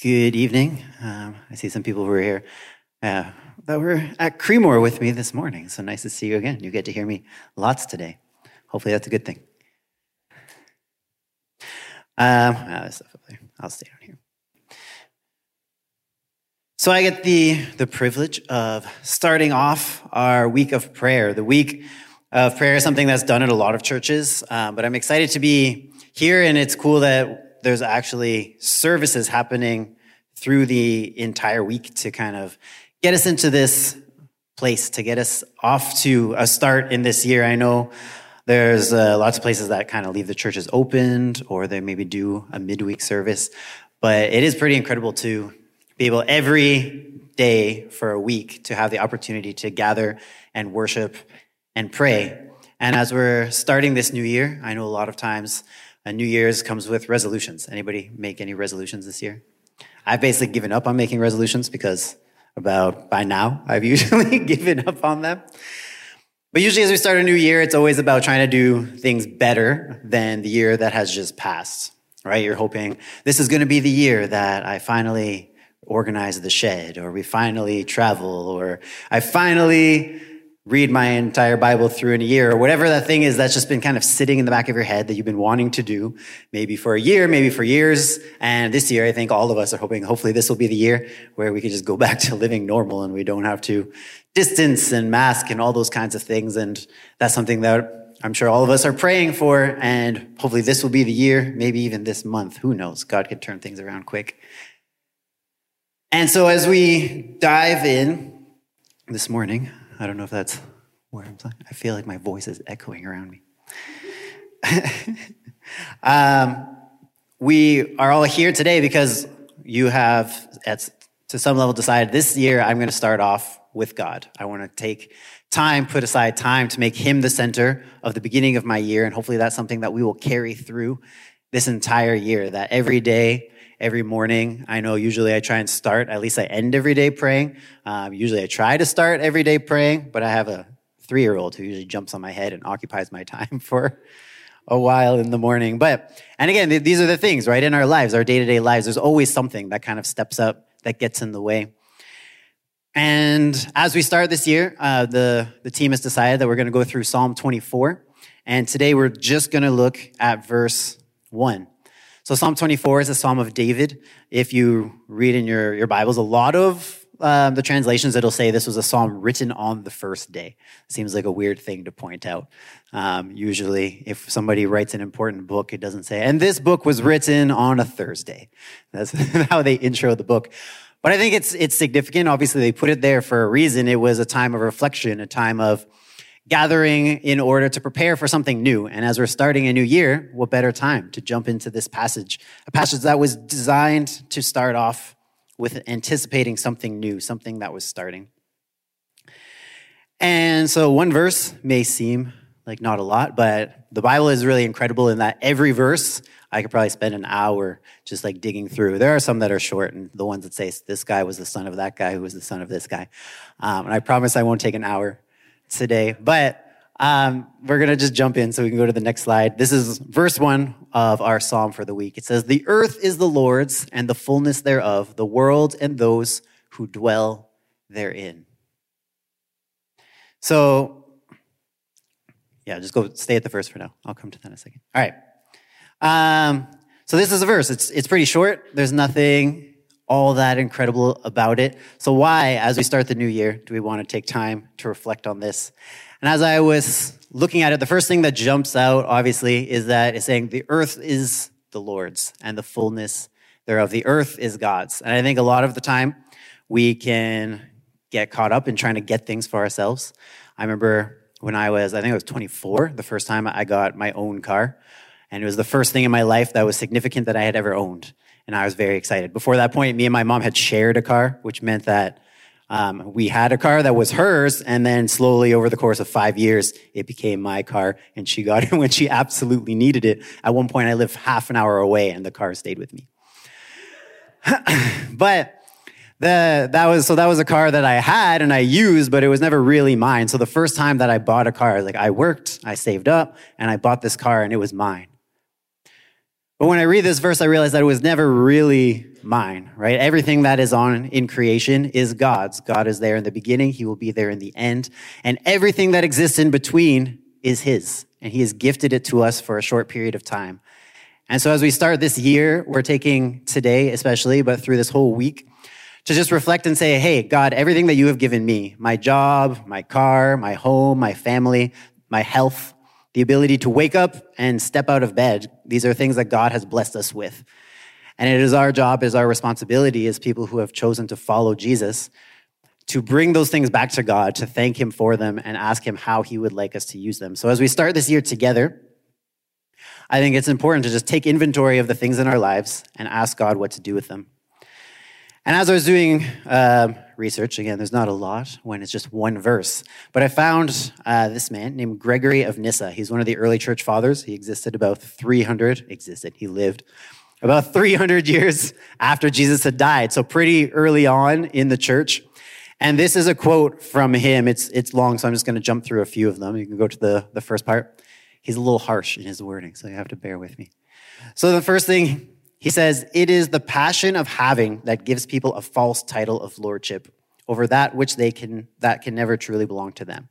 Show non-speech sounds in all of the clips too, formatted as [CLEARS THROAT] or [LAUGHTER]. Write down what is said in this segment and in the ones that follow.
Good evening. Um, I see some people who are here uh, that were at Creemore with me this morning. So nice to see you again. You get to hear me lots today. Hopefully, that's a good thing. Um, ah, I'll stay down here. So I get the, the privilege of starting off our week of prayer. The week of prayer is something that's done at a lot of churches, um, but I'm excited to be here, and it's cool that there's actually services happening through the entire week to kind of get us into this place, to get us off to a start in this year. I know there's uh, lots of places that kind of leave the churches opened or they maybe do a midweek service, but it is pretty incredible to be able every day for a week to have the opportunity to gather and worship and pray. And as we're starting this new year, I know a lot of times a New Year's comes with resolutions. Anybody make any resolutions this year? I've basically given up on making resolutions because about by now [LAUGHS] I've usually [LAUGHS] given up on them. But usually as we start a new year, it's always about trying to do things better than the year that has just passed, right? You're hoping this is going to be the year that I finally organize the shed or we finally travel or I finally read my entire Bible through in a year, or whatever that thing is that's just been kind of sitting in the back of your head that you've been wanting to do, maybe for a year, maybe for years. And this year, I think all of us are hoping, hopefully this will be the year where we can just go [LAUGHS] back to living normal and we don't have to distance and mask and all those kinds of things. And that's something that I'm sure all of us are praying for. And hopefully this will be the year, maybe even this month. Who knows? God can turn things around quick. And so as we dive in this morning, I don't know if that's where I'm talking. I feel like my voice is echoing around me. [LAUGHS] um, we are all here today because you have, at, to some level, decided this year I'm going to start off with God. I want to take time, put aside time to make Him the center of the beginning of my year. And hopefully that's something that we will carry through this entire year, that every day every morning. I know usually I try and start, at least I end every day praying. Um, usually I try to start every day praying, but I have a three year old who usually jumps on my head and occupies my [LAUGHS] time for a while in the morning. But, and again, these are the things, right? In our lives, our day to day lives, there's always something that kind of steps up that gets in the way. And as we start this year, uh, the, the team has decided that we're going to go through Psalm 24. And today we're just going to look at verse 1. So Psalm 24 is a Psalm of David. If you read in your, your Bibles, a lot of um, the translations, it'll say this was a psalm written on the first day. Seems like a weird thing to point out. Um, usually, if somebody writes an important book, it doesn't say, and this book was written on a Thursday. That's [LAUGHS] how they intro the book. But I think it's, it's significant. Obviously, they put it there for a reason. It was a time of reflection, a time of gathering in order to prepare for something new. And as we're starting a new year, what better time to jump into this passage? A passage that was designed to start off with anticipating something new, something that was starting. And so one verse may seem like not a lot, but the Bible is really incredible in that every verse I could probably spend an hour just like digging through. There are some that are short, and the ones that say this guy was the son of that guy who was the son of this guy. Um, and I promise I won't take an hour today, but um, we're going to just jump in so we can go to the next slide. This is verse one of our psalm for the week. It says, The earth is the Lord's and the fullness thereof, the world and those who dwell therein. So, yeah, just go stay at the verse for now. I'll come to that in a second. All right. Um, so this is a verse. It's it's pretty short. There's nothing all that incredible about it. So why, as we start the new year, do we want to take time to reflect on this? And as I was looking at it, the first thing that jumps out, obviously, is that it's saying the earth is the Lord's and the fullness thereof. The earth is God's. And I think a lot of the time we can get caught up in trying to get things for ourselves. I remember when I was, I think I was 24, the first time I got my own car. And it was the first thing in my life that was significant that I had ever owned and I was very excited. Before that point, me and my mom had shared a car, which meant that um, we had a car that was hers, and then slowly over the course of five years, it became my car, and she got [LAUGHS] it when she absolutely needed it. At one point, I lived half an hour away, and the car stayed with me. [CLEARS THROAT] but the, that was so that was a car that I had and I used, but it was never really mine. So the first time that I bought a car, like I worked, I saved up, and I bought this car, and it was mine. But when I read this verse, I realize that it was never really mine, right? Everything that is on in creation is God's. God is there in the beginning. He will be there in the end. And everything that exists in between is His. And He has gifted it to us for a short period of time. And so as we start this year, we're taking today, especially, but through this whole week, to just reflect and say, Hey, God, everything that you have given me, my job, my car, my home, my family, my health, the ability to wake up and step out of bed. These are things that God has blessed us with. And it is our job, is our responsibility as people who have chosen to follow Jesus to bring those things back to God, to thank Him for them, and ask Him how He would like us to use them. So as we start this year together, I think it's important to just take inventory of the things in our lives and ask God what to do with them. And as I was doing uh, research, again, there's not a lot when it's just one verse, but I found uh, this man named Gregory of Nyssa. He's one of the early church fathers. He existed about 300, existed, he lived about 300 years after Jesus had died. So pretty early on in the church. And this is a quote from him. It's, it's long, so I'm just going to jump through a few of them. You can go to the, the first part. He's a little harsh in his wording, so you have to bear with me. So the first thing he says, It is the passion of having that gives people a false title of lordship over that which they can, that can never truly belong to them.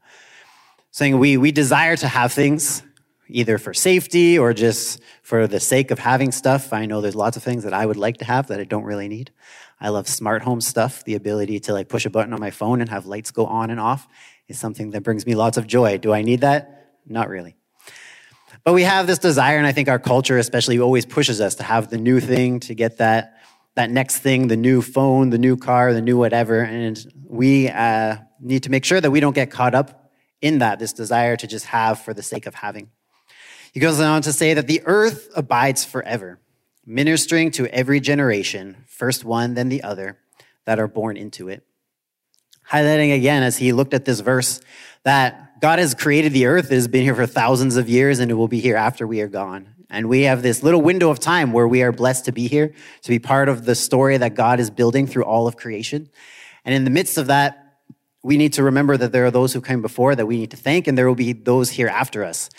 Saying we, we desire to have things either for safety or just for the sake of having stuff. I know there's lots of things that I would like to have that I don't really need. I love smart home stuff. The ability to like push a button on my phone and have lights go on and off is something that brings me lots of joy. Do I need that? Not really. But we have this desire, and I think our culture especially always pushes us to have the new thing, to get that, that next thing, the new phone, the new car, the new whatever. And we uh, need to make sure that we don't get caught up in that, this desire to just have for the sake of having. He goes on to say that the earth abides forever, ministering to every generation, first one, then the other, that are born into it. Highlighting again as he looked at this verse that God has created the earth, it has been here for thousands of years, and it will be here after we are gone. And we have this little window of time where we are blessed to be here, to be part of the story that God is building through all of creation. And in the midst of that, we need to remember that there are those who came before that we need to thank, and there will be those here after us.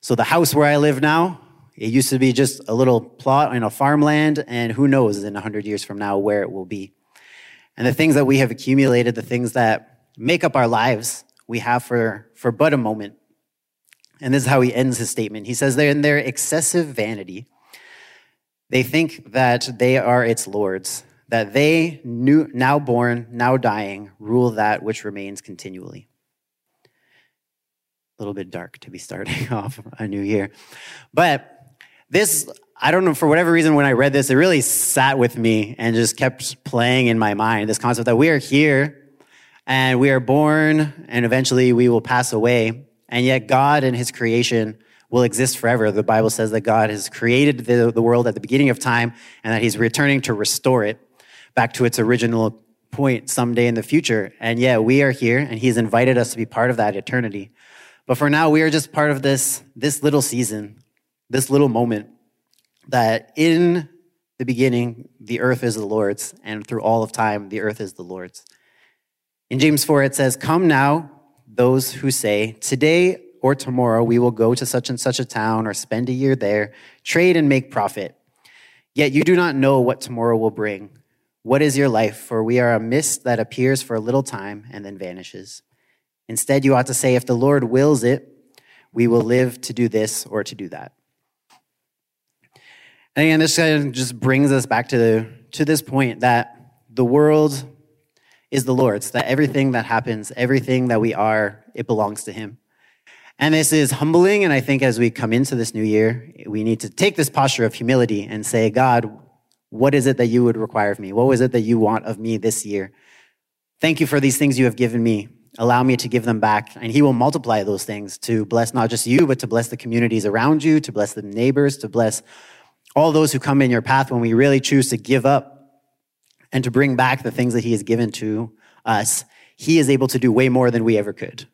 So the house where I live now, it used to be just a little plot in a farmland, and who knows in 100 years from now where it will be. And the things that we have accumulated, the things that make up our lives, we have for, for but a moment. And this is how he ends his statement. He says, They're in their excessive vanity. They think that they are its lords, that they, new, now born, now dying, rule that which remains continually. A little bit dark to be starting [LAUGHS] off a new year. But this, I don't know, for whatever reason, when I read this, it really sat with me and just kept playing in my mind this concept that we are here and we are born and eventually we will pass away. And yet God and his creation will exist forever. The Bible says that God has created the, the world at the beginning of time and that he's returning to restore it back to its original point someday in the future. And yeah, we are here and he's invited us to be part of that eternity. But for now, we are just part of this, this little season, this little moment that in the beginning, the earth is the Lord's, and through all of time, the earth is the Lord's. In James 4, it says, Come now, those who say, Today or tomorrow we will go to such and such a town or spend a year there, trade and make profit. Yet you do not know what tomorrow will bring. What is your life? For we are a mist that appears for a little time and then vanishes. Instead, you ought to say, If the Lord wills it, we will live to do this or to do that. And again, this kind of just brings us back to, the, to this point that the world is the Lord's, that everything that happens, everything that we are, it belongs to Him. And this is humbling. And I think as we come into this new year, we need to take this posture of humility and say, God, what is it that you would require of me? What was it that you want of me this year? Thank you for these things you have given me. Allow me to give them back. And He will multiply those things to bless not just you, but to bless the communities around you, to bless the neighbors, to bless all those who come in your path when we really choose to give up and to bring back the things that he has given to us, he is able to do way more than we ever could.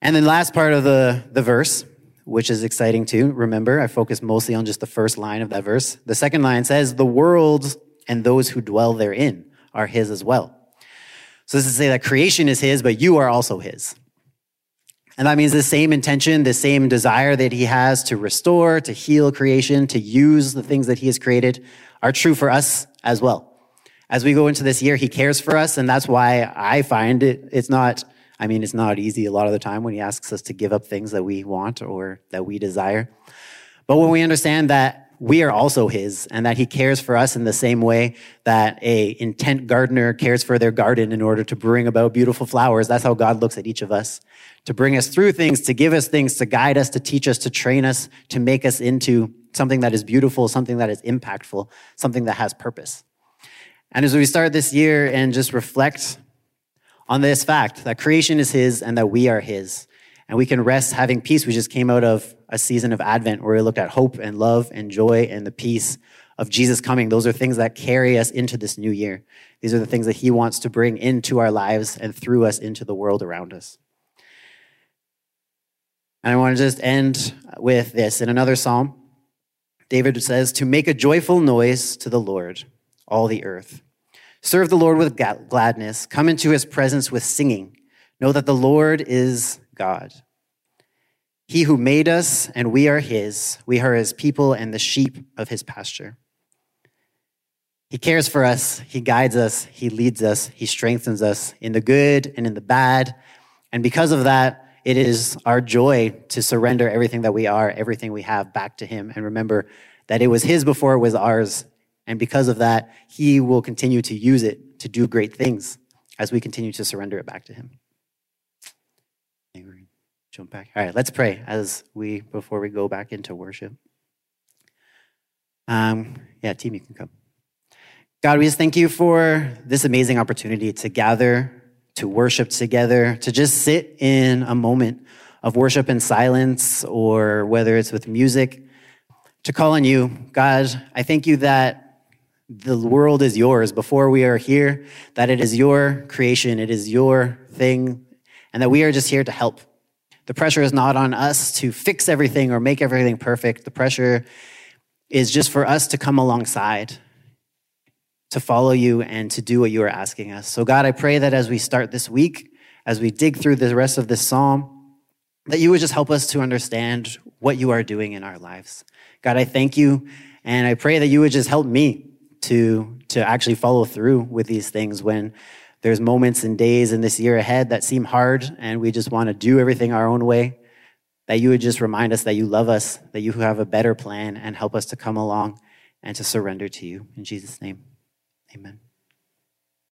And then last part of the, the verse, which is exciting too. Remember, I focused mostly on just the first line of that verse. The second line says, the world and those who dwell therein are his as well. So this is to say that creation is his, but you are also his. And that means the same intention, the same desire that he has to restore, to heal creation, to use the things that he has created are true for us as well. As we go into this year, he cares for us. And that's why I find it, it's not, I mean, it's not easy a lot of the time when he asks us to give up things that we want or that we desire. But when we understand that we are also his and that he cares for us in the same way that a intent gardener cares for their garden in order to bring about beautiful flowers. That's how god looks at each of us. To bring us through things to give us things to guide us to teach us to train us to make us into something that is beautiful something that is impactful something that has purpose. And as we start this year and just reflect on this fact that creation is his and that we are his and we can rest having peace. We just came out of a season of Advent where we looked at hope and love and joy and the peace of Jesus coming. Those are things that carry us into this new year. These are the things that he wants to bring into our lives and through us into the world around us. And I want to just end with this. In another psalm, David says, To make a joyful noise to the Lord, all the earth. Serve the Lord with gladness. Come into his presence with singing. Know that the Lord is God. He who made us, and we are his. We are his people and the sheep of his pasture. He cares for us, he guides us, he leads us, he strengthens us in the good and in the bad. And because of that, it is our joy to surrender everything that we are, everything we have back to him. And remember that it was his before it was ours. And because of that, he will continue to use it to do great things as we continue to surrender it back to him jump back. All right, let's pray as we before we go back into worship. Um, yeah, team, you can come. God, we just thank you for this amazing opportunity to gather, to worship together, to just sit in a moment of worship in silence, or whether it's with music, to call on you. God, I thank you that the world is yours before we are here, that it is your creation, it is your thing, and that we are just here to help. The pressure is not on us to fix everything or make everything perfect. The pressure is just for us to come alongside, to follow you, and to do what you are asking us. So, God, I pray that as we start this week, as we dig through the rest of this psalm, that you would just help us to understand what you are doing in our lives. God, I thank you, and I pray that you would just help me to, to actually follow through with these things when there's moments and days in this year ahead that seem hard and we just want to do everything our own way. That you would just remind us that you love us, that you have a better plan, and help us to come along and to surrender to you. In Jesus' name, amen.